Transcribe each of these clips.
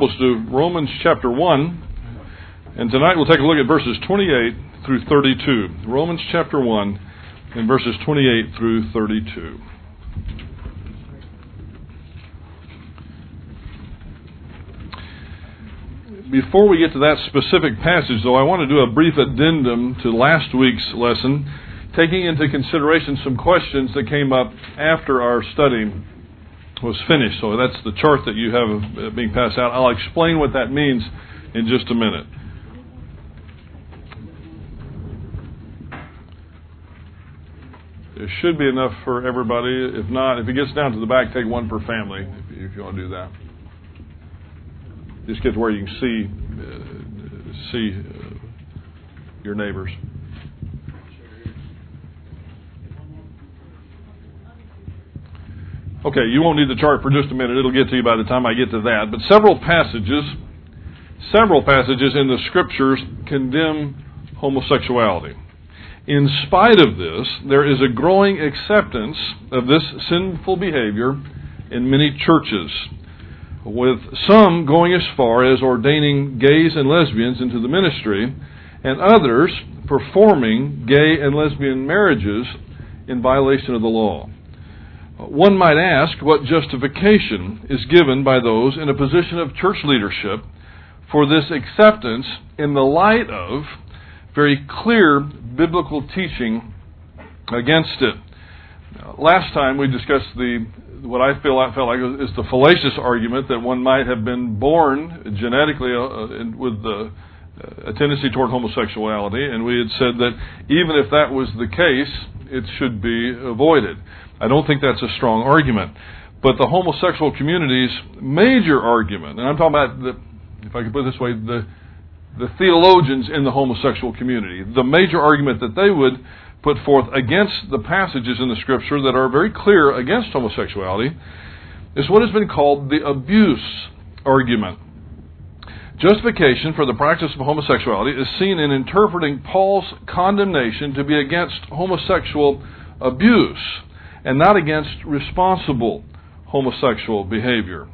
Bibles to Romans chapter 1. And tonight we'll take a look at verses 28 through 32. Romans chapter 1 and verses 28 through 32. Before we get to that specific passage, though, I want to do a brief addendum to last week's lesson, taking into consideration some questions that came up after our study was finished. So that's the chart that you have uh, being passed out. I'll explain what that means in just a minute. There should be enough for everybody. If not, if it gets down to the back, take one per family if, you want to do that. Just get to where you can see uh, see uh, your neighbors. Okay, you won't need the chart for just a minute. It'll get to you by the time I get to that. But several passages, several passages in the scriptures condemn homosexuality. In spite of this, there is a growing acceptance of this sinful behavior in many churches, with some going as far as ordaining gays and lesbians into the ministry, and others performing gay and lesbian marriages in violation of the law. One might ask what justification is given by those in a position of church leadership for this acceptance in the light of very clear biblical teaching against it. Last time we discussed the what I feel I felt like is the fallacious argument that one might have been born genetically uh, with the, uh, a tendency toward homosexuality, and we had said that even if that was the case, it should be avoided. I don't think that's a strong argument. But the homosexual community's major argument, and I'm talking about the, if I could put it this way, the the theologians in the homosexual community, the major argument that they would put forth against the passages in the scripture that are very clear against homosexuality is what has been called the abuse argument. Justification for the practice of homosexuality is seen in interpreting Paul's condemnation to be against homosexual abuse and not against responsible homosexual behavior.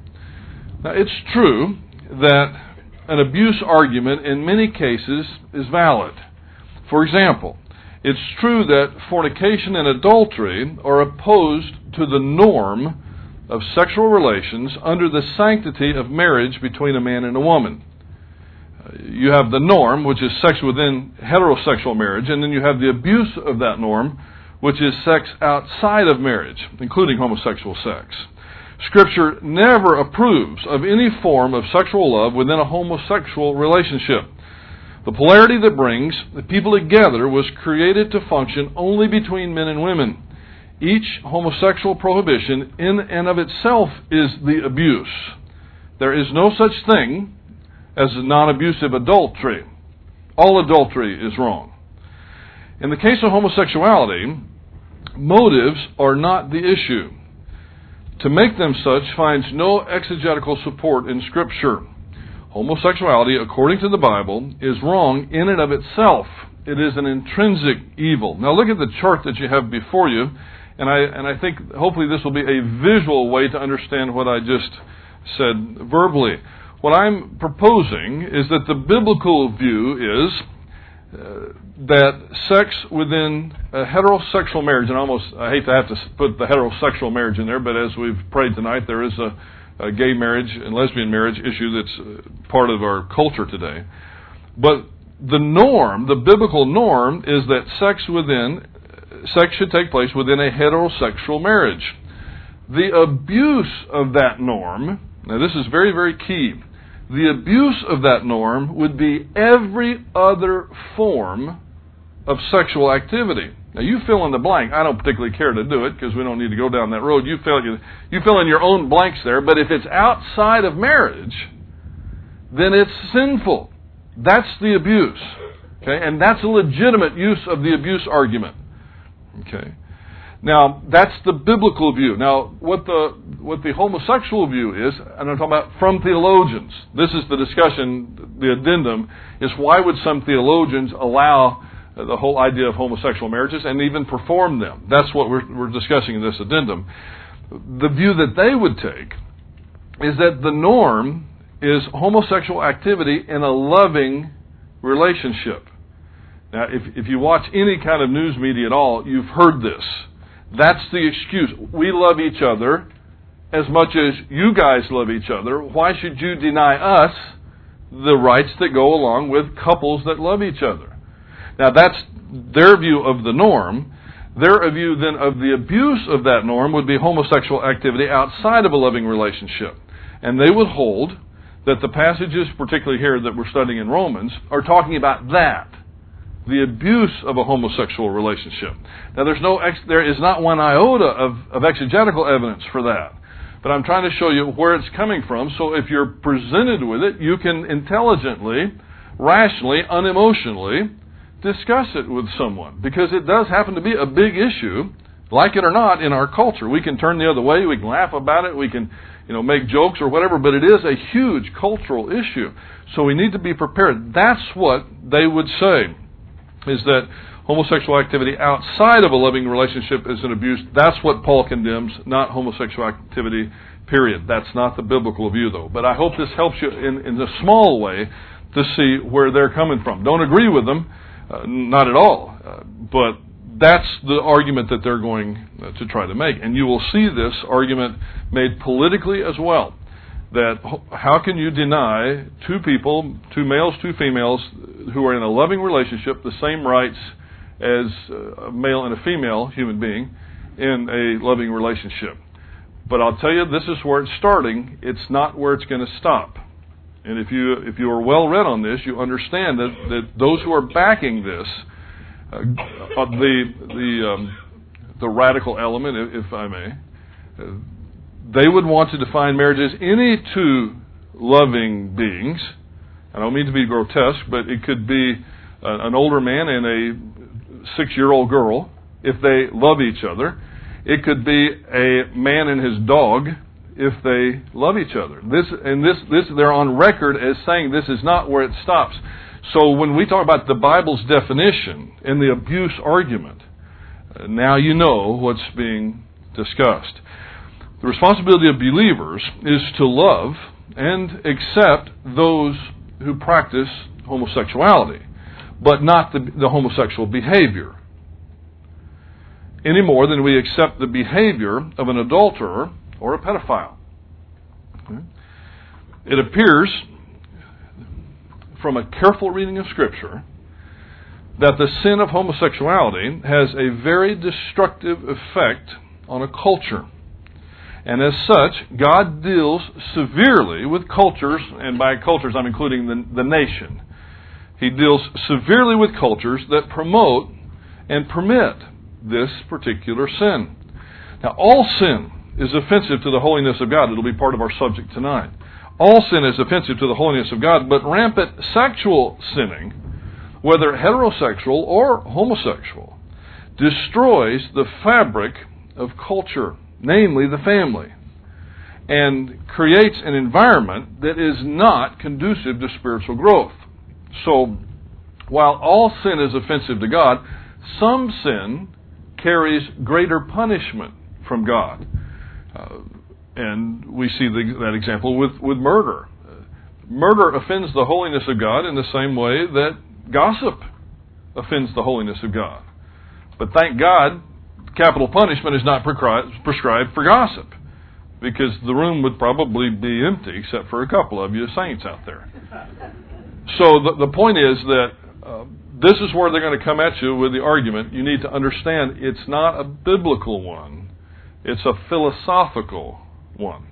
Now, it's true that an abuse argument in many cases is valid. For example, it's true that fornication and adultery are opposed to the norm of sexual relations under the sanctity of marriage between a man and a woman. Uh, you have the norm, which is sex within heterosexual marriage, and then you have the abuse of that norm, which is sex outside of marriage, including homosexual sex. Scripture never approves of any form of sexual love within a homosexual relationship. The polarity that brings the people together was created to function only between men and women. Each homosexual prohibition in and of itself is the abuse. There is no such thing as non abusive adultery. All adultery is wrong. In the case of homosexuality, motives are not the issue. To make them such finds no exegetical support in Scripture. Homosexuality, according to the Bible, is wrong in and of itself. It is an intrinsic evil. Now look at the chart that you have before you, and I, and I think hopefully this will be a visual way to understand what I just said verbally. What I'm proposing is that the biblical view is uh, that sex within a heterosexual marriage, and almost I hate to have to put the heterosexual marriage in there, but as we've prayed tonight, there is a, a gay marriage and lesbian marriage issue that's uh, part of our culture today. But the norm, the biblical norm, is that sex within sex should take place within a heterosexual marriage. The abuse of that norm, now this is very, very key the abuse of that norm would be every other form of sexual activity. Now you fill in the blank. I don't particularly care to do it because we don't need to go down that road. You fill you fill in your own blanks there. But if it's outside of marriage, then it's sinful. That's the abuse. Okay, and that's a legitimate use of the abuse argument. Okay. Now, that's the biblical view. Now, what the, what the homosexual view is, and I'm talking about from theologians, this is the discussion, the addendum, is why would some theologians allow the whole idea of homosexual marriages and even perform them? That's what we're, we're discussing in this addendum. The view that they would take is that the norm is homosexual activity in a loving relationship. Now, if, if you watch any kind of news media at all, you've heard this. That's the excuse. We love each other as much as you guys love each other. Why should you deny us the rights that go along with couples that love each other? Now, that's their view of the norm. Their view then of the abuse of that norm would be homosexual activity outside of a loving relationship. And they would hold that the passages, particularly here that we're studying in Romans, are talking about that the abuse of a homosexual relationship. Now, there's no ex- there is not one iota of, of exegetical evidence for that. But I'm trying to show you where it's coming from, so if you're presented with it, you can intelligently, rationally, unemotionally discuss it with someone. Because it does happen to be a big issue, like it or not, in our culture. We can turn the other way, we can laugh about it, we can you know, make jokes or whatever, but it is a huge cultural issue. So we need to be prepared. That's what they would say is that homosexual activity outside of a loving relationship is an abuse. That's what Paul condemns, not homosexual activity, period. That's not the biblical view, though. But I hope this helps you in, in a small way to see where they're coming from. Don't agree with them, uh, not at all. Uh, but that's the argument that they're going uh, to try to make. And you will see this argument made politically as well that how can you deny two people, two males, two females, who are in a loving relationship, the same rights as a male and a female human being in a loving relationship? But I'll tell you, this is where it's starting. It's not where it's going to stop. And if you if you are well read on this, you understand that, that those who are backing this, uh, the the um, the radical element, if I may, uh, they would want to define marriage as any two loving beings. I don't mean to be grotesque, but it could be an older man and a six year old girl if they love each other. It could be a man and his dog if they love each other. This and this this they're on record as saying this is not where it stops. So when we talk about the Bible's definition in the abuse argument, uh, now you know what's being discussed. The responsibility of believers is to love and accept those who practice homosexuality, but not the, the homosexual behavior. Any more than we accept the behavior of an adulterer or a pedophile. Hmm? It appears from a careful reading of Scripture that the sin of homosexuality has a very destructive effect on a culture. And as such, God deals severely with cultures, and by cultures I'm including the, the nation. He deals severely with cultures that promote and permit this particular sin. Now, all sin is offensive to the holiness of God. It'll be part of our subject tonight. All sin is offensive to the holiness of God, but rampant sexual sinning, whether heterosexual or homosexual, destroys the fabric of culture namely the family, and creates an environment that is not conducive to spiritual growth. So, while all sin is offensive to God, some sin carries greater punishment from God. Uh, and we see the, that example with, with murder. Murder offends the holiness of God in the same way that gossip offends the holiness of God. But thank God, capital punishment is not prescribed for gossip because the room would probably be empty except for a couple of you saints out there. So the, the point is that uh, this is where they're going to come at you with the argument. You need to understand it's not a biblical one, it's a philosophical one.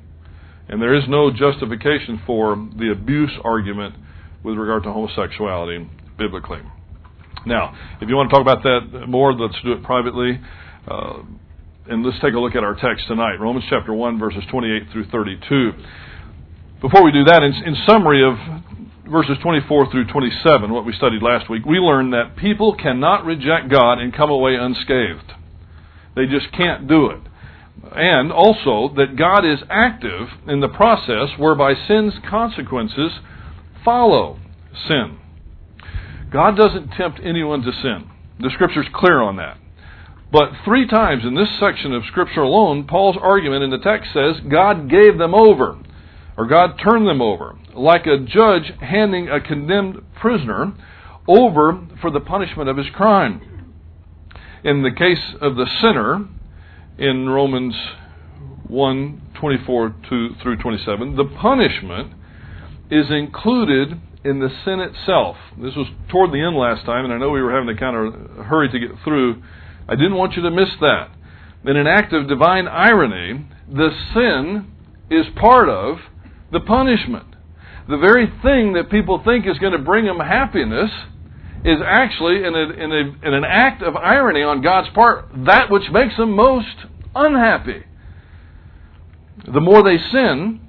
And there is no justification for the abuse argument with regard to homosexuality biblically. Now, if you want to talk about that more, let's do it privately. Uh, and let's take a look at our text tonight Romans chapter 1, verses 28 through 32. Before we do that, in, in summary of verses 24 through 27, what we studied last week, we learned that people cannot reject God and come away unscathed. They just can't do it. And also that God is active in the process whereby sin's consequences follow sin. God doesn't tempt anyone to sin. The scripture's clear on that. But three times in this section of Scripture alone, Paul's argument in the text says God gave them over, or God turned them over, like a judge handing a condemned prisoner over for the punishment of his crime. In the case of the sinner, in Romans 1 24 through 27, the punishment is included in the sin itself. This was toward the end last time, and I know we were having to kind of hurry to get through. I didn't want you to miss that. In an act of divine irony, the sin is part of the punishment. The very thing that people think is going to bring them happiness is actually, in, a, in, a, in an act of irony on God's part, that which makes them most unhappy. The more they sin,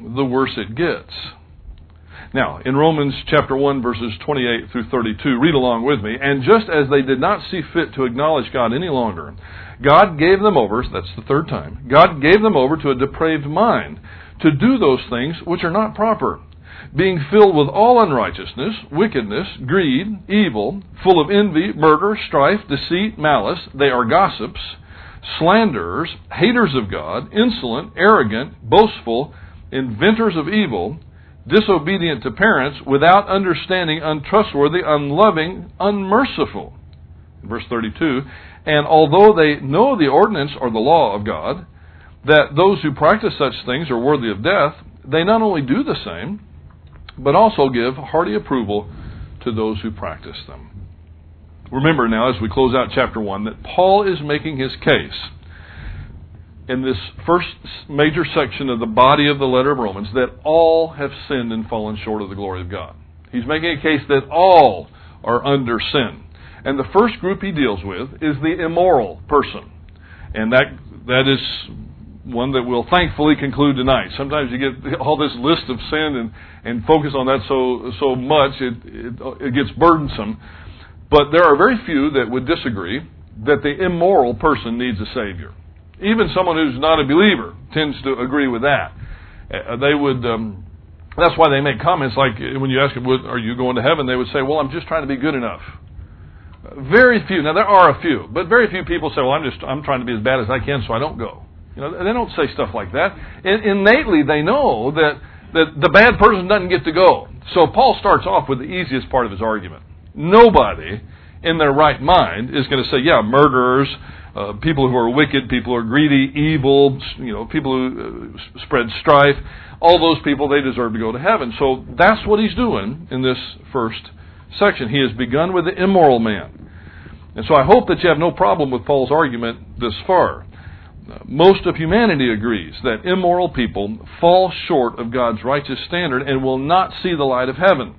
the worse it gets. Now, in Romans chapter 1 verses 28 through 32, read along with me. And just as they did not see fit to acknowledge God any longer, God gave them over, that's the third time, God gave them over to a depraved mind to do those things which are not proper, being filled with all unrighteousness, wickedness, greed, evil, full of envy, murder, strife, deceit, malice. They are gossips, slanderers, haters of God, insolent, arrogant, boastful, inventors of evil disobedient to parents, without understanding, untrustworthy, unloving, unmerciful. Verse 32 And although they know the ordinance or the law of God, that those who practice such things are worthy of death, they not only do the same, but also give hearty approval to those who practice them. Remember now, as we close out chapter 1, that Paul is making his case in this first major section of the body of the letter of Romans that all have sinned and fallen short of the glory of God. He's making a case that all are under sin. And the first group he deals with is the immoral person. And that that is one that we'll thankfully conclude tonight. Sometimes you get all this list of sin and, and focus on that so so much it, it, it gets burdensome. But there are very few that would disagree that the immoral person needs a savior. Even someone who's not a believer tends to agree with that. Uh, they would. Um, that's why they make comments like when you ask them, "Are you going to heaven?" They would say, "Well, I'm just trying to be good enough." Very few. Now there are a few, but very few people say, "Well, I'm just I'm trying to be as bad as I can, so I don't go." You know, they don't say stuff like that. In, innately, they know that that the bad person doesn't get to go. So Paul starts off with the easiest part of his argument. Nobody in their right mind is going to say, "Yeah, murderers." uh, people who are wicked, people who are greedy, evil, you know, people who uh, spread strife, all those people, they deserve to go to heaven. So that's what he's doing in this first section. He has begun with the immoral man. And so I hope that you have no problem with Paul's argument this far. Most of humanity agrees that immoral people fall short of God's righteous standard and will not see the light of heaven.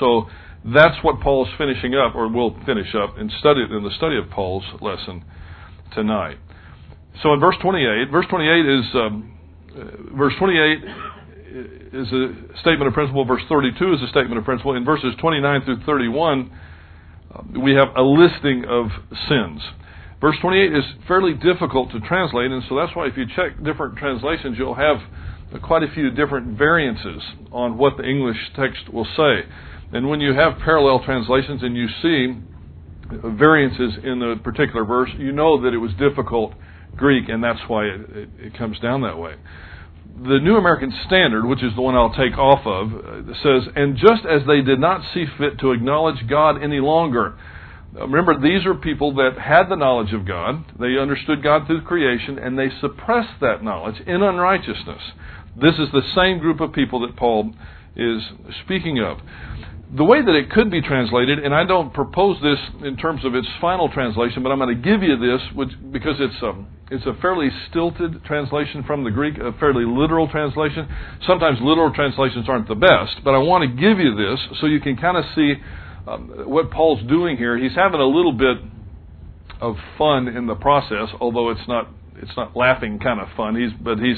So that's what Paul is finishing up, or will finish up, and study in the study of Paul's lesson tonight. So in verse 28, verse 28 is um, uh, verse 28 is a statement of principle. Verse 32 is a statement of principle. In verses 29 through 31, uh, we have a listing of sins. Verse 28 is fairly difficult to translate, and so that's why if you check different translations, you'll have quite a few different variances on what the English text will say. And when you have parallel translations and you see variances in the particular verse, you know that it was difficult Greek, and that's why it, it, it comes down that way. The New American Standard, which is the one I'll take off of, uh, says, And just as they did not see fit to acknowledge God any longer. Remember, these are people that had the knowledge of God. They understood God through creation, and they suppressed that knowledge in unrighteousness. This is the same group of people that Paul is speaking of the way that it could be translated, and I don't propose this in terms of its final translation, but I'm going to give you this which, because it's a, um, it's a fairly stilted translation from the Greek, a fairly literal translation. Sometimes literal translations aren't the best, but I want to give you this so you can kind of see um, what Paul's doing here. He's having a little bit of fun in the process, although it's not it's not laughing kind of fun. He's but he's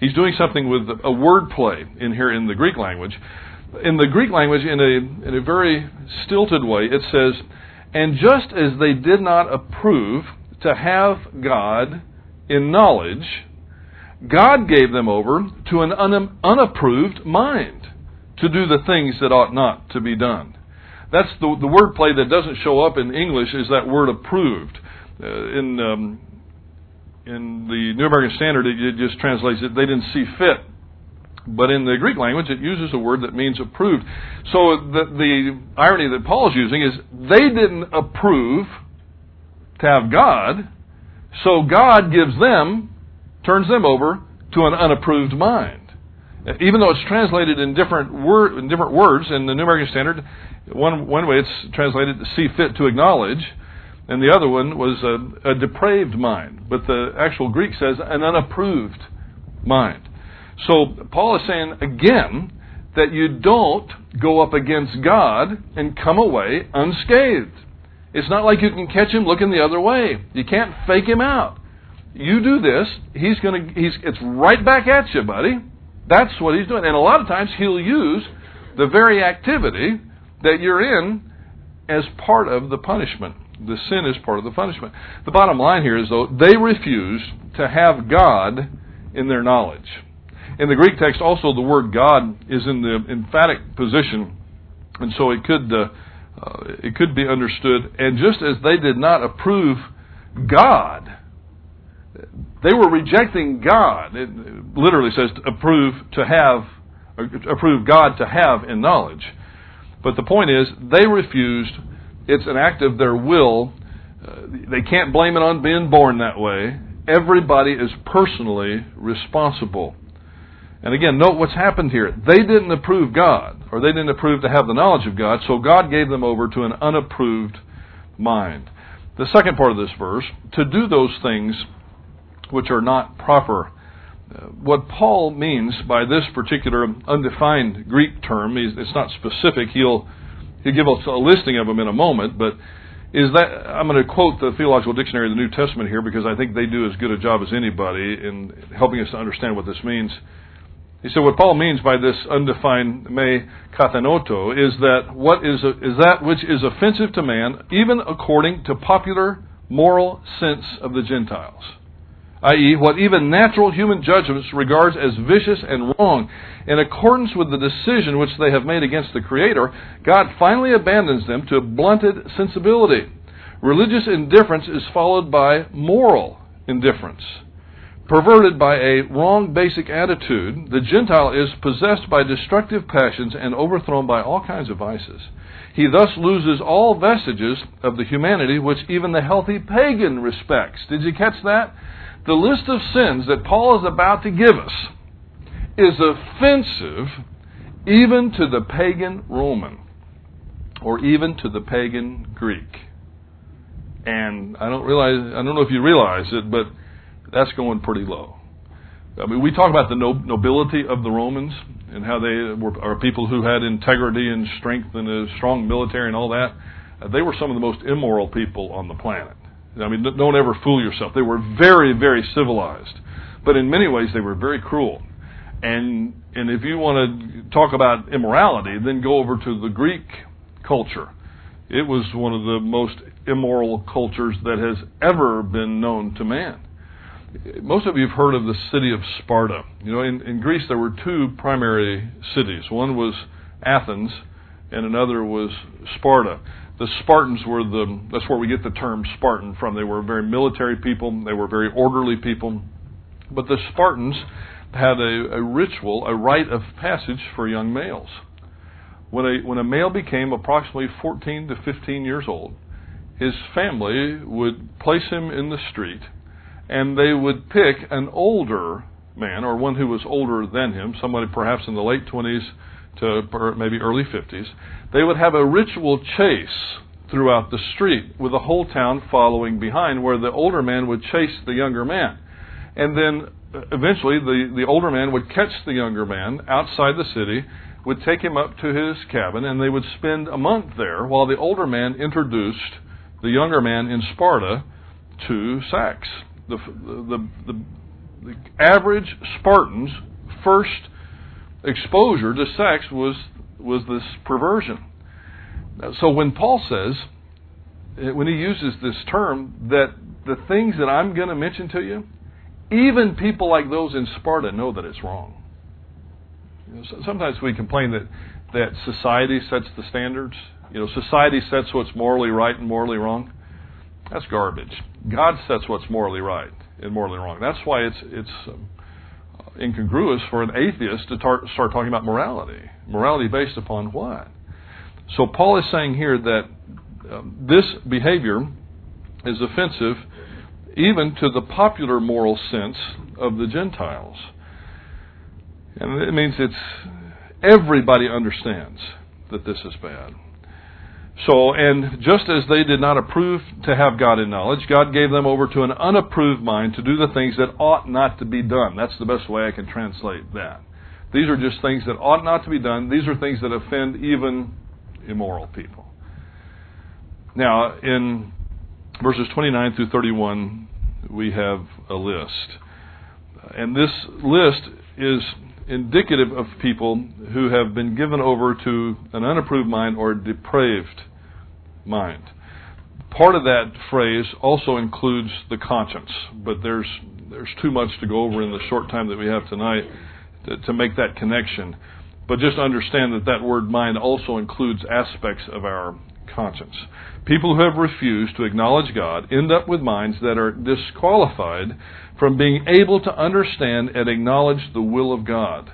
he's doing something with a word play in here in the Greek language in the Greek language, in a, in a very stilted way, it says, And just as they did not approve to have God in knowledge, God gave them over to an un- unapproved mind to do the things that ought not to be done. That's the, the word play that doesn't show up in English is that word approved. Uh, in, um, in the New American Standard, it, it just translates it, they didn't see fit But in the Greek language, it uses a word that means approved. So the, the irony that Paul's using is they didn't approve to have God, so God gives them, turns them over to an unapproved mind. Even though it's translated in different, word, in different words in the New American Standard, one, one way it's translated to see fit to acknowledge, and the other one was a, a depraved mind. But the actual Greek says an unapproved mind. So Paul is saying again that you don't go up against God and come away unscathed. It's not like you can catch him looking the other way. You can't fake him out. You do this, he's going to he's it's right back at you, buddy. That's what he's doing. And a lot of times he'll use the very activity that you're in as part of the punishment. The sin is part of the punishment. The bottom line here is though they refuse to have God in their knowledge. In the Greek text, also the word God is in the emphatic position, and so it could uh, uh, it could be understood. And just as they did not approve God, they were rejecting God. It literally says to approve to have, approve God to have in knowledge. But the point is, they refused. It's an act of their will. Uh, they can't blame it on being born that way. Everybody is personally responsible. And again, note what's happened here. They didn't approve God, or they didn't approve to have the knowledge of God, so God gave them over to an unapproved mind. The second part of this verse, to do those things which are not proper. Uh, what Paul means by this particular undefined Greek term, it's not specific. He'll, he'll give us a listing of them in a moment, but is that I'm going to quote the Theological Dictionary of the New Testament here because I think they do as good a job as anybody in helping us to understand what this means. He said, what Paul means by this undefined me kathekonta is that what is, is that which is offensive to man, even according to popular moral sense of the Gentiles, i.e., what even natural human judgments regards as vicious and wrong. In accordance with the decision which they have made against the Creator, God finally abandons them to blunted sensibility. Religious indifference is followed by moral indifference perverted by a wrong basic attitude, the Gentile is possessed by destructive passions and overthrown by all kinds of vices. He thus loses all vestiges of the humanity which even the healthy pagan respects. Did you catch that? The list of sins that Paul is about to give us is offensive even to the pagan Roman or even to the pagan Greek. And I don't realize I don't know if you realize it, but that's going pretty low. I mean, we talk about the nobility of the Romans and how they were are people who had integrity and strength and a strong military and all that. They were some of the most immoral people on the planet. I mean, don't ever fool yourself. They were very, very civilized, but in many ways they were very cruel. And and if you want to talk about immorality, then go over to the Greek culture. It was one of the most immoral cultures that has ever been known to man most of you have heard of the city of Sparta. You know, in, in Greece there were two primary cities. One was Athens, and another was Sparta. The Spartans were the that's where we get the term Spartan from. They were very military people. They were very orderly people. But the Spartans had a, a ritual, a rite of passage for young males. When a when a male became approximately 14 to 15 years old, his family would place him in the street and they would pick an older man or one who was older than him, somebody perhaps in the late 20s to maybe early 50s. They would have a ritual chase throughout the street with the whole town following behind where the older man would chase the younger man. And then uh, eventually the, the older man would catch the younger man outside the city, would take him up to his cabin, and they would spend a month there while the older man introduced the younger man in Sparta to sex the, the, the, the average Spartan's first exposure to sex was, was this perversion. So when Paul says, eh, when he uses this term, that the things that I'm going to mention to you, even people like those in Sparta know that it's wrong. You know, sometimes we complain that, that society sets the standards. You know, society sets what's morally right and morally wrong. That's garbage. God sets what's morally right and morally wrong. That's why it's it's um, incongruous for an atheist to tar- start talking about morality. Morality based upon what? So Paul is saying here that um, this behavior is offensive even to the popular moral sense of the Gentiles. And it means it's everybody understands that this is bad. So, and just as they did not approve to have God in knowledge, God gave them over to an unapproved mind to do the things that ought not to be done. That's the best way I can translate that. These are just things that ought not to be done. These are things that offend even immoral people. Now, in verses 29 through 31, we have a list. And this list is indicative of people who have been given over to an unapproved mind or a depraved mind. Part of that phrase also includes the conscience, but there's there's too much to go over in the short time that we have tonight to, to make that connection. But just understand that that word mind also includes aspects of our conscience. People who have refused to acknowledge God end up with minds that are disqualified from being able to understand and acknowledge the will of God.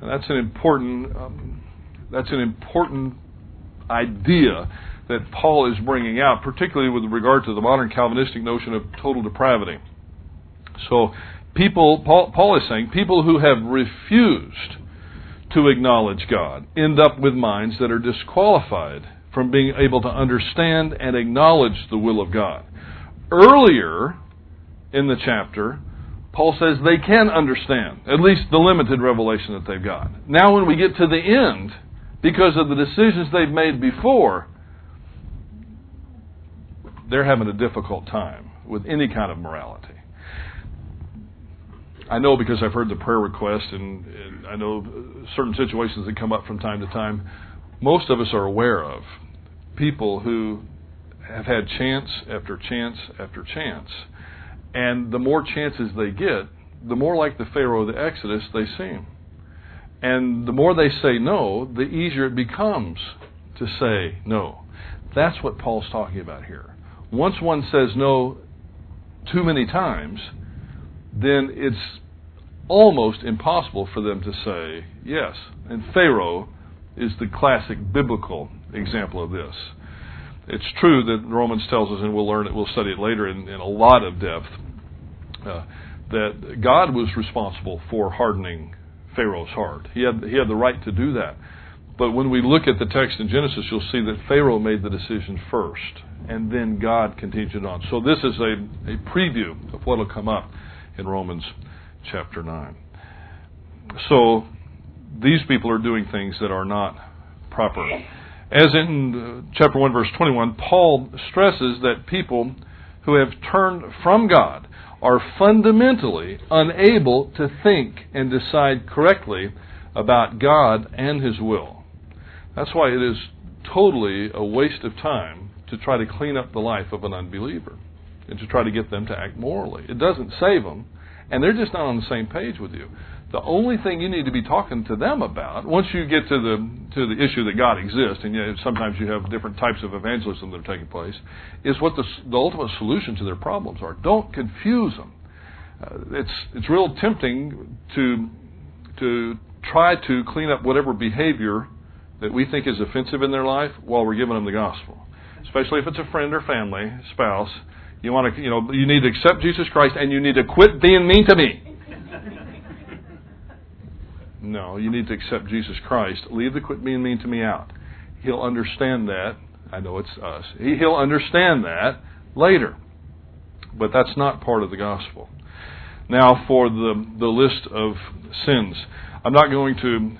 And that's an important um, that's an important idea that Paul is bringing out, particularly with regard to the modern Calvinistic notion of total depravity. So, people, Paul, Paul is saying, people who have refused to acknowledge God end up with minds that are disqualified from being able to understand and acknowledge the will of God. Earlier in the chapter, Paul says they can understand, at least the limited revelation that they've got. Now, when we get to the end, because of the decisions they've made before, they're having a difficult time with any kind of morality. I know because I've heard the prayer request, and, and I know certain situations that come up from time to time. Most of us are aware of people who have had chance after chance after chance. And the more chances they get, the more like the Pharaoh of the Exodus they seem. And the more they say no, the easier it becomes to say no. That's what Paul's talking about here. Once one says no too many times, then it's almost impossible for them to say yes. And Pharaoh is the classic biblical example of this. It's true that Romans tells us, and we'll learn it, we'll study it later in, in a lot of depth, uh, that God was responsible for hardening Pharaoh's heart. He had, he had the right to do that. But when we look at the text in Genesis, you'll see that Pharaoh made the decision first, and then God continued on. So this is a, a preview of what will come up in Romans chapter 9. So these people are doing things that are not proper. As in uh, chapter 1, verse 21, Paul stresses that people who have turned from God are fundamentally unable to think and decide correctly about God and His will. That's why it is totally a waste of time to try to clean up the life of an unbeliever and to try to get them to act morally. It doesn't save them, and they're just not on the same page with you. The only thing you need to be talking to them about, once you get to the to the issue that God exists, and sometimes you have different types of evangelism that are taking place, is what the, the ultimate solution to their problems are. Don't confuse them. Uh, it's it's real tempting to to try to clean up whatever behavior that we think is offensive in their life while we're giving them the gospel, especially if it's a friend or family spouse. You want to, you know, you need to accept Jesus Christ and you need to quit being mean to me. No, you need to accept Jesus Christ. Leave the quit being mean to me out. He'll understand that. I know it's us. He'll understand that later. But that's not part of the gospel. Now for the, the list of sins. I'm not going to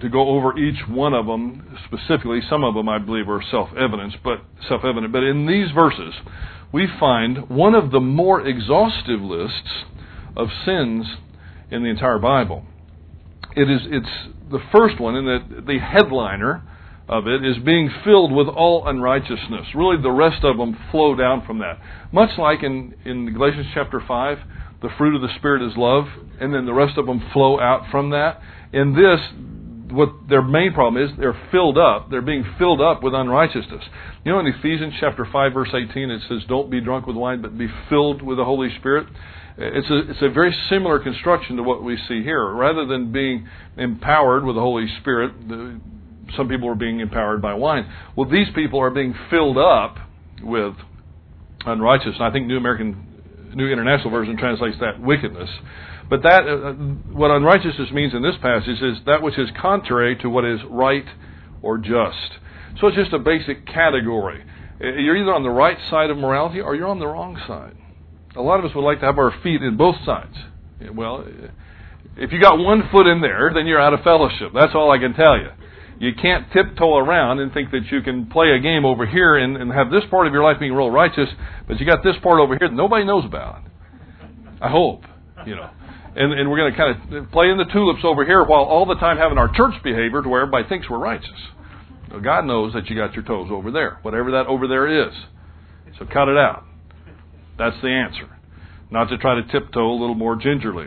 to go over each one of them specifically. Some of them I believe are self-evident, but self-evident. But in these verses, we find one of the more exhaustive lists of sins in the entire Bible it is it's the first one, and the, the headliner of it is being filled with all unrighteousness. Really, the rest of them flow down from that. Much like in, in Galatians chapter 5, the fruit of the Spirit is love, and then the rest of them flow out from that. In this, what their main problem is, they're filled up. They're being filled up with unrighteousness. You know, in Ephesians chapter 5, verse 18, it says, Don't be drunk with wine, but be filled with the Holy Spirit. It's a, it's a very similar construction to what we see here. Rather than being empowered with the Holy Spirit, the, some people are being empowered by wine. Well, these people are being filled up with unrighteousness. I think New American, New International Version translates that wickedness. But that, uh, what unrighteousness means in this passage is that which is contrary to what is right or just. So it's just a basic category. You're either on the right side of morality or you're on the wrong side. A lot of us would like to have our feet in both sides. Well, if you got one foot in there, then you're out of fellowship. That's all I can tell you. You can't tiptoe around and think that you can play a game over here and, and have this part of your life being real righteous, but you got this part over here that nobody knows about. I hope, you know. And, and we're going to kind of play in the tulips over here while all the time having our church behavior to where everybody thinks we're righteous. God knows that you got your toes over there, whatever that over there is. So cut it out. That's the answer. Not to try to tiptoe a little more gingerly.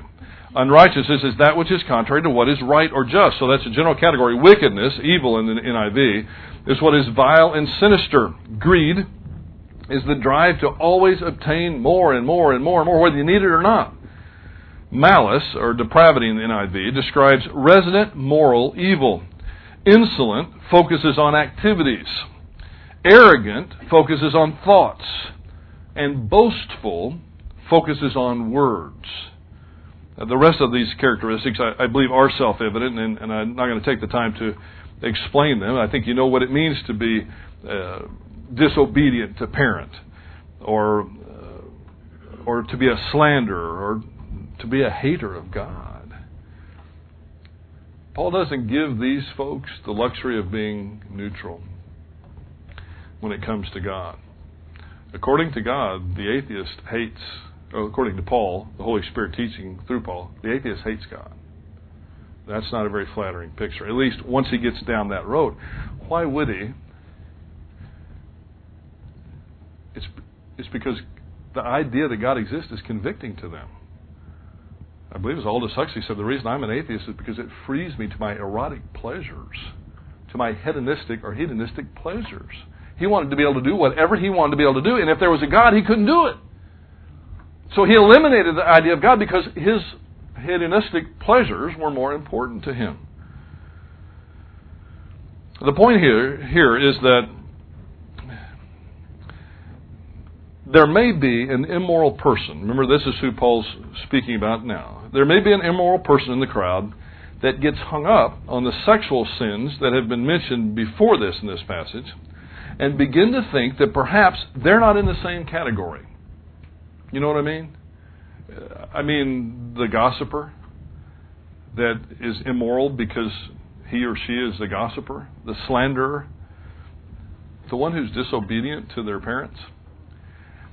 Unrighteousness is that which is contrary to what is right or just. So that's a general category. Wickedness, evil in the NIV, is what is vile and sinister. Greed is the drive to always obtain more and more and more and more, whether you need it or not. Malice, or depravity in the NIV, describes resident moral evil. Insolent focuses on activities. Arrogant focuses on thoughts. And boastful focuses on words. The rest of these characteristics, I, I believe, are self evident, and, and, I'm not going to take the time to explain them. I think you know what it means to be uh, disobedient to parent, or, uh, or to be a slanderer, or to be a hater of God. Paul doesn't give these folks the luxury of being neutral when it comes to God. According to God, the atheist hates oh, according to Paul, the Holy Spirit teaching through Paul, the atheist hates God. That's not a very flattering picture, at least once he gets down that road. Why would he? It's, it's because the idea that God exists is convicting to them. I believe as Aldous Huxley said, the reason I'm an atheist is because it frees me to my erotic pleasures, to my hedonistic or hedonistic pleasures. He wanted to be able to do whatever he wanted to be able to do, and if there was a God, he couldn't do it. So he eliminated the idea of God because his hedonistic pleasures were more important to him. The point here, here is that there may be an immoral person. Remember, this is who Paul's speaking about now. There may be an immoral person in the crowd that gets hung up on the sexual sins that have been mentioned before this in this passage and begin to think that perhaps they're not in the same category. You know what I mean? I mean the gossiper that is immoral because he or she is the gossiper, the slanderer, the one who's disobedient to their parents.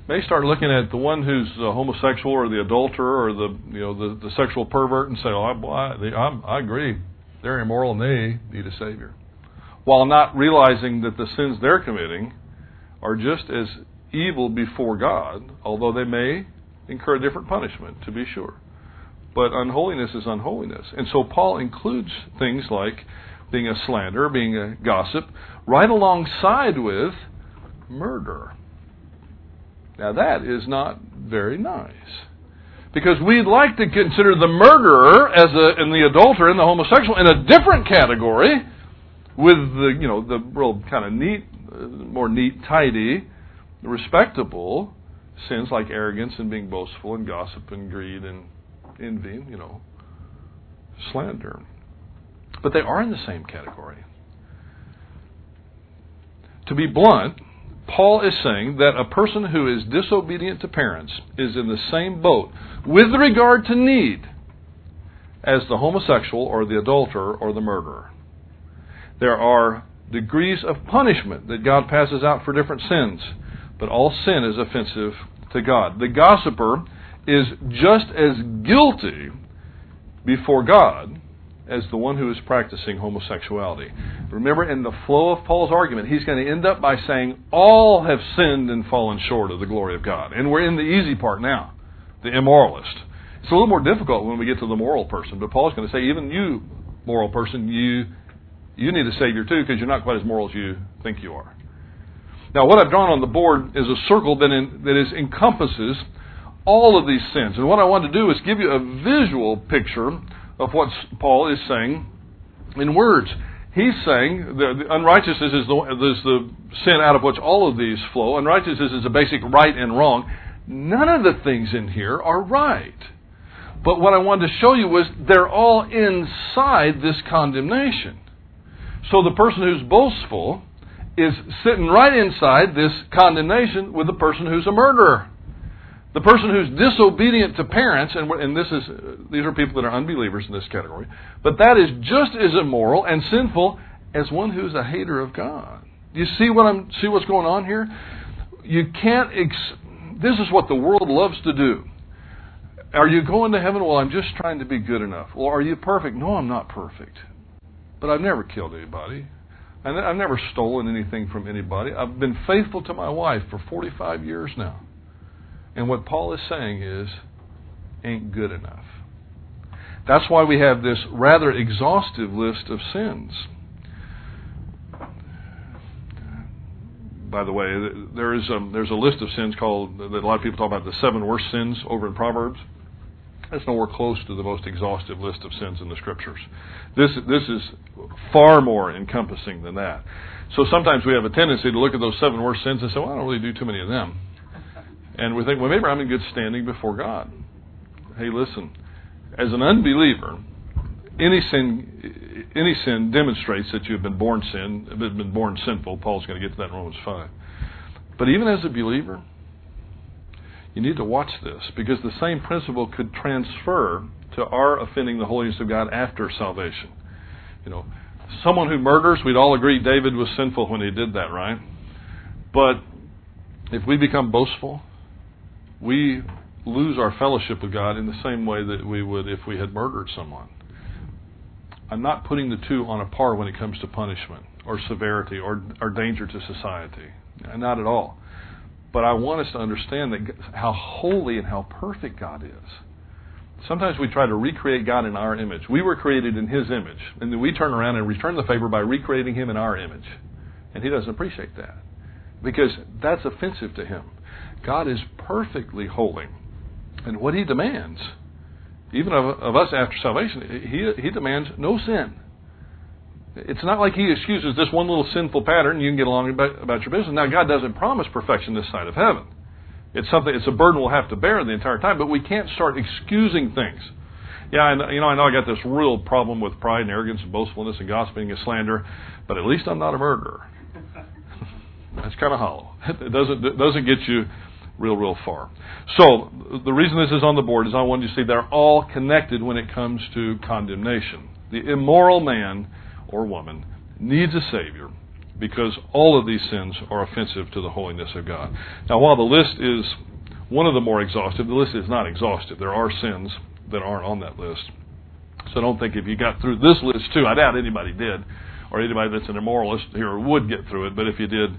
May start looking at the one who's the homosexual or the adulterer or the you know the, the sexual pervert and say, "Oh, I, I agree, they're immoral and they need a savior," while not realizing that the sins they're committing are just as evil before God, although they may incur different punishment, to be sure. But unholiness is unholiness. And so Paul includes things like being a slanderer, being a gossip, right alongside with murder. Now that is not very nice. Because we'd like to consider the murderer as a, and the adulterer and the homosexual in a different category with the, you know, the real kind of neat, more neat, tidy respectable sins like arrogance and being boastful and gossip and greed and envy, you know, slander. But they are in the same category. To be blunt, Paul is saying that a person who is disobedient to parents is in the same boat with regard to need as the homosexual or the adulterer or the murderer. There are degrees of punishment that God passes out for different sins. But all sin is offensive to God. The gossiper is just as guilty before God as the one who is practicing homosexuality. Remember, in the flow of Paul's argument, he's going to end up by saying, All have sinned and fallen short of the glory of God. And we're in the easy part now, the immoralist. It's a little more difficult when we get to the moral person, but Paul's going to say, Even you, moral person, you, you need a Savior too because you're not quite as moral as you think you are. Now, what I've drawn on the board is a circle that, in, that is, encompasses all of these sins. And what I want to do is give you a visual picture of what Paul is saying in words. He's saying the, the unrighteousness is the, is the sin out of which all of these flow. Unrighteousness is a basic right and wrong. None of the things in here are right. But what I wanted to show you was they're all inside this condemnation. So the person who's boastful is sitting right inside this condemnation with the person who's a murderer. The person who's disobedient to parents, and, and this is these are people that are unbelievers in this category, but that is just as immoral and sinful as one who's a hater of God. You see what I'm see what's going on here? You can't. Ex- this is what the world loves to do. Are you going to heaven? Well, I'm just trying to be good enough. Well, are you perfect? No, I'm not perfect. But I've never killed anybody. And I've never stolen anything from anybody. I've been faithful to my wife for 45 years now. And what Paul is saying is, ain't good enough. That's why we have this rather exhaustive list of sins. By the way, there is a, there's a list of sins called that a lot of people talk about the seven worst sins over in Proverbs. That's nowhere close to the most exhaustive list of sins in the Scriptures. This this is far more encompassing than that. So sometimes we have a tendency to look at those seven worst sins and say, "Well, I don't really do too many of them." And we think, well, maybe I'm in good standing before God. Hey, listen, as an unbeliever, any sin, any sin demonstrates that you've been born sin, been born sinful. Paul's going to get to that in Romans five. But even as a believer, you need to watch this because the same principle could transfer to our offending the holiness of God after salvation. You know, someone who murders, we'd all agree David was sinful when he did that, right? But if we become boastful, we lose our fellowship with God in the same way that we would if we had murdered someone. I'm not putting the two on a par when it comes to punishment or severity or, or danger to society. Not at all. But I want us to understand that how holy and how perfect God is. Sometimes we try to recreate God in our image. We were created in His image, and then we turn around and return the favor by recreating Him in our image. And He doesn't appreciate that because that's offensive to Him. God is perfectly holy. And what He demands, even of, of us after salvation, he, he demands no sin. It's not like He excuses this one little sinful pattern you can get along about, about your business. Now, God doesn't promise perfection this side of heaven. It's something. It's a burden we'll have to bear the entire time. But we can't start excusing things. Yeah, I you know, I know I got this real problem with pride and arrogance and boastfulness and gossiping and slander, but at least I'm not a murderer. That's kind of hollow. It doesn't it doesn't get you real, real far. So, the reason this is on the board is I want you to see they're all connected when it comes to condemnation. The immoral man or woman needs a Savior because all of these sins are offensive to the holiness of God. Now, while the list is one of the more exhaustive, the list is not exhaustive. There are sins that aren't on that list. So don't think if you got through this list too, I doubt anybody did, or anybody that's an immoralist here would get through it, but if you did,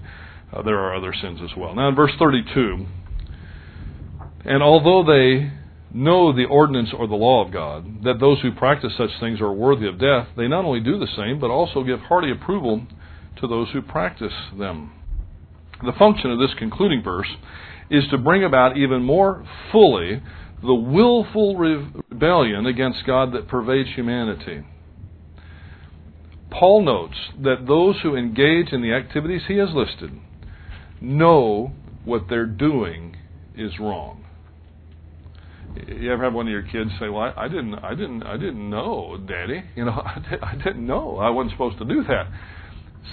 uh, there are other sins as well. Now, in verse 32, and although they know the ordinance or the law of God, that those who practice such things are worthy of death, they not only do the same, but also give hearty approval to those who practice them. The function of this concluding verse is to bring about even more fully the willful rebellion against God that pervades humanity. Paul notes that those who engage in the activities he has listed know what they're doing is wrong you ever have one of your kids say, "Well, I, I didn't, I didn't, I didn't know, Daddy. You know, I, did, I didn't know. I wasn't supposed to do that."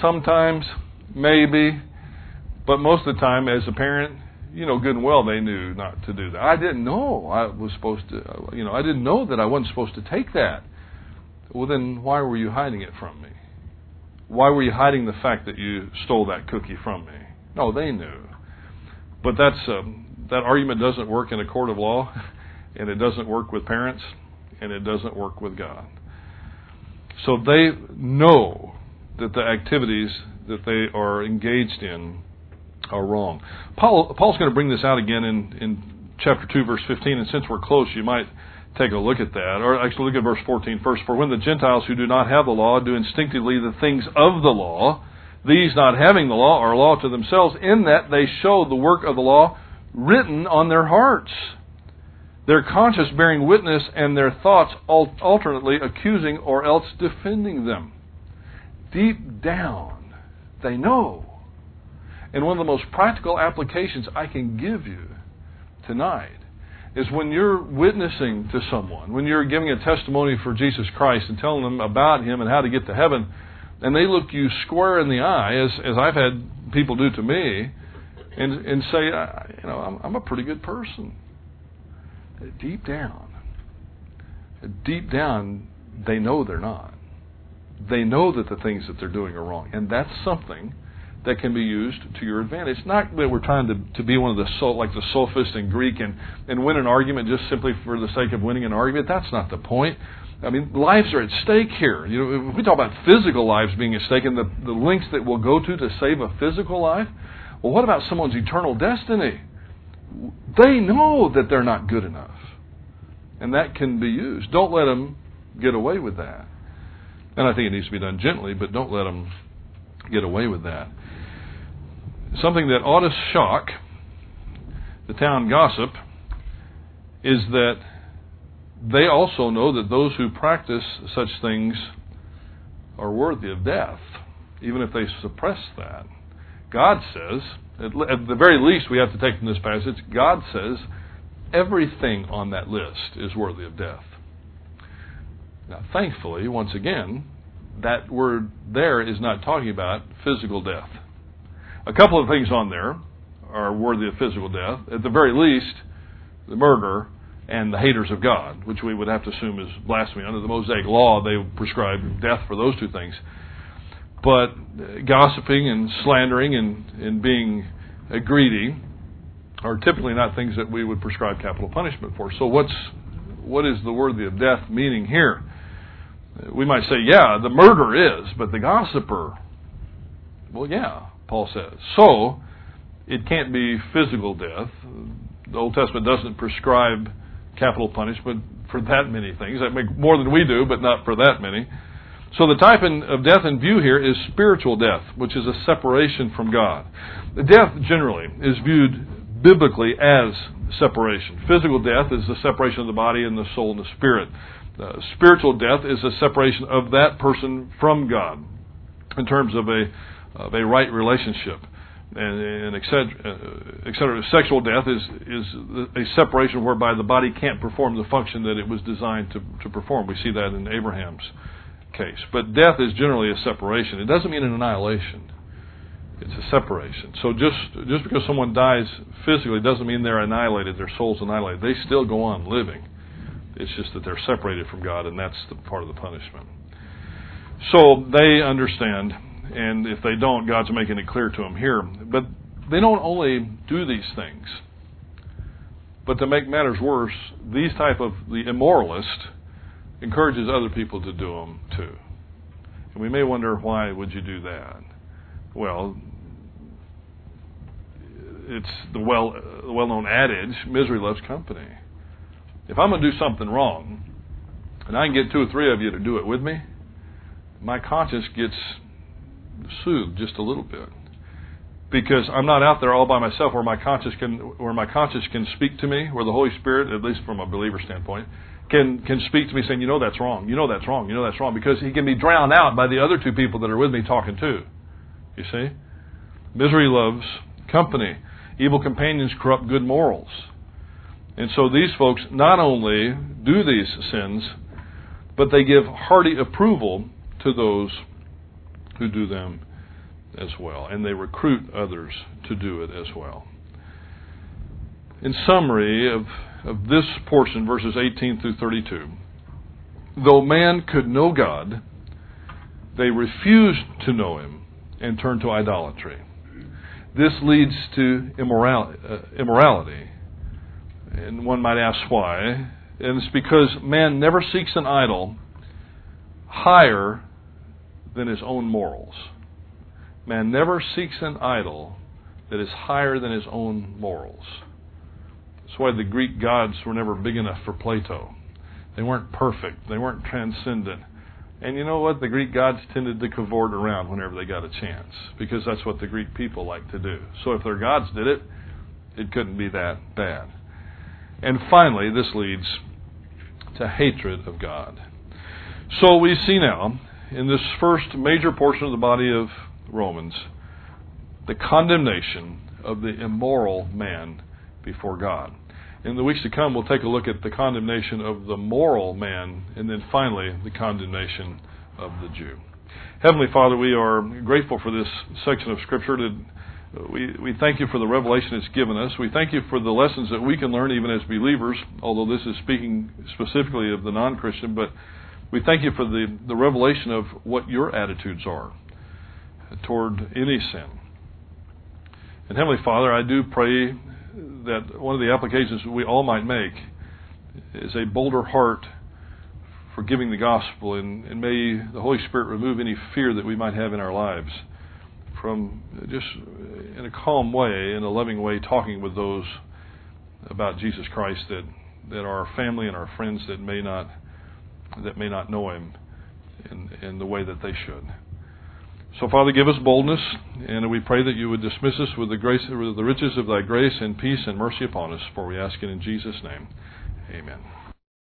Sometimes, maybe, but most of the time, as a parent, you know good and well they knew not to do that. I didn't know I was supposed to. You know, I didn't know that I wasn't supposed to take that. Well, then why were you hiding it from me? Why were you hiding the fact that you stole that cookie from me? No, they knew. But that's um, that argument doesn't work in a court of law. and it doesn't work with parents, and it doesn't work with God. So they know that the activities that they are engaged in are wrong. Paul, Paul's going to bring this out again in, in chapter 2, verse 15, and since we're close, you might take a look at that. Or actually, look at verse 14 first. For when the Gentiles who do not have the law do instinctively the things of the law, these not having the law are law to themselves, in that they show the work of the law written on their hearts Their conscience bearing witness and their thoughts alternately accusing or else defending them. Deep down, they know. And one of the most practical applications I can give you tonight is when you're witnessing to someone, when you're giving a testimony for Jesus Christ and telling them about Him and how to get to heaven, and they look you square in the eye, as, as I've had people do to me, and, and say, you know, I'm, I'm a pretty good person. Deep down, deep down, they know they're not. They know that the things that they're doing are wrong. And that's something that can be used to your advantage. Not that we're trying to, to be one of the like the sophist in Greek and, and win an argument just simply for the sake of winning an argument. That's not the point. I mean, lives are at stake here. You know, if we talk about physical lives being at stake and the, the lengths that we'll go to to save a physical life, well, what about someone's eternal destiny? They know that they're not good enough. And that can be used. Don't let them get away with that. And I think it needs to be done gently, but don't let them get away with that. Something that ought to shock the town gossip is that they also know that those who practice such things are worthy of death, even if they suppress that. God says, at the very least, we have to take from this passage, God says everything on that list is worthy of death. Now, thankfully, once again, that word there is not talking about physical death. A couple of things on there are worthy of physical death. At the very least, the murder and the haters of God, which we would have to assume is blasphemy. Under the Mosaic law, they prescribe death for those two things. But gossiping and slandering and, and being uh, greedy are typically not things that we would prescribe capital punishment for. So what's what is the worthy of death meaning here? Uh, we might say, yeah, the murderer is, but the gossiper, well, yeah, Paul says. So, it can't be physical death. The Old Testament doesn't prescribe capital punishment for that many things. That make more than we do, but not for that many. So the type of death in view here is spiritual death, which is a separation from God. Death generally is viewed biblically as separation. Physical death is the separation of the body and the soul and the spirit. Uh, spiritual death is a separation of that person from God in terms of a of a right relationship and, and etc. Uh, etc. Sexual death is is a separation whereby the body can't perform the function that it was designed to to perform. We see that in Abraham's case. But death is generally a separation. It doesn't mean an annihilation. It's a separation. So just just because someone dies physically doesn't mean they're annihilated. Their soul's annihilated. They still go on living. It's just that they're separated from God, and that's the part of the punishment. So they understand, and if they don't, God's making it clear to them here. But they don't only do these things, but to make matters worse, these type of the immoralist encourages other people to do them too. And we may wonder why would you do that? Well, it's the well the well-known adage, misery loves company. If I'm going to do something wrong, and I can get two or three of you to do it with me, my conscience gets soothed just a little bit because I'm not out there all by myself where my conscience can where my conscience can speak to me, where the Holy Spirit, at least from a believer standpoint, can can speak to me saying, you know that's wrong, you know that's wrong, you know that's wrong, because he can be drowned out by the other two people that are with me talking too. You see? Misery loves company. Evil companions corrupt good morals. And so these folks not only do these sins, but they give hearty approval to those who do them as well. And they recruit others to do it as well. In summary of, of this portion, verses 18 through 32, though man could know God, they refused to know him and turned to idolatry. This leads to. Uh, immorality and one might ask why. And it's because man never seeks an idol higher than his own morals. Man never seeks an idol that is higher than his own morals. That's why the Greek gods were never big enough for Plato. They weren't perfect, they weren't transcendent. And you know what? The Greek gods tended to cavort around whenever they got a chance because that's what the Greek people like to do. So if their gods did it, it couldn't be that bad. And finally, this leads to hatred of God. So we see now, in this first major portion of the body of Romans, the condemnation of the immoral man before God. In the weeks to come, we'll take a look at the condemnation of the moral man, and then finally, the condemnation of the Jew. Heavenly Father, we are grateful for this section of Scripture. To, uh, we, we thank you for the revelation it's given us. We thank you for the lessons that we can learn even as believers, although this is speaking specifically of the non Christian, but we thank you for the, the revelation of what your attitudes are toward any sin. And Heavenly Father, I do pray that one of the applications we all might make is a bolder heart for giving the gospel, and, and may the Holy Spirit remove any fear that we might have in our lives from just in a calm way, in a loving way, talking with those about Jesus Christ that, that are our family and our friends that may not that may not know Him in, in the way that they should. So, Father, give us boldness, and we pray that you would dismiss us with the grace, with the riches of thy grace and peace and mercy upon us. For we ask it in Jesus' name. Amen.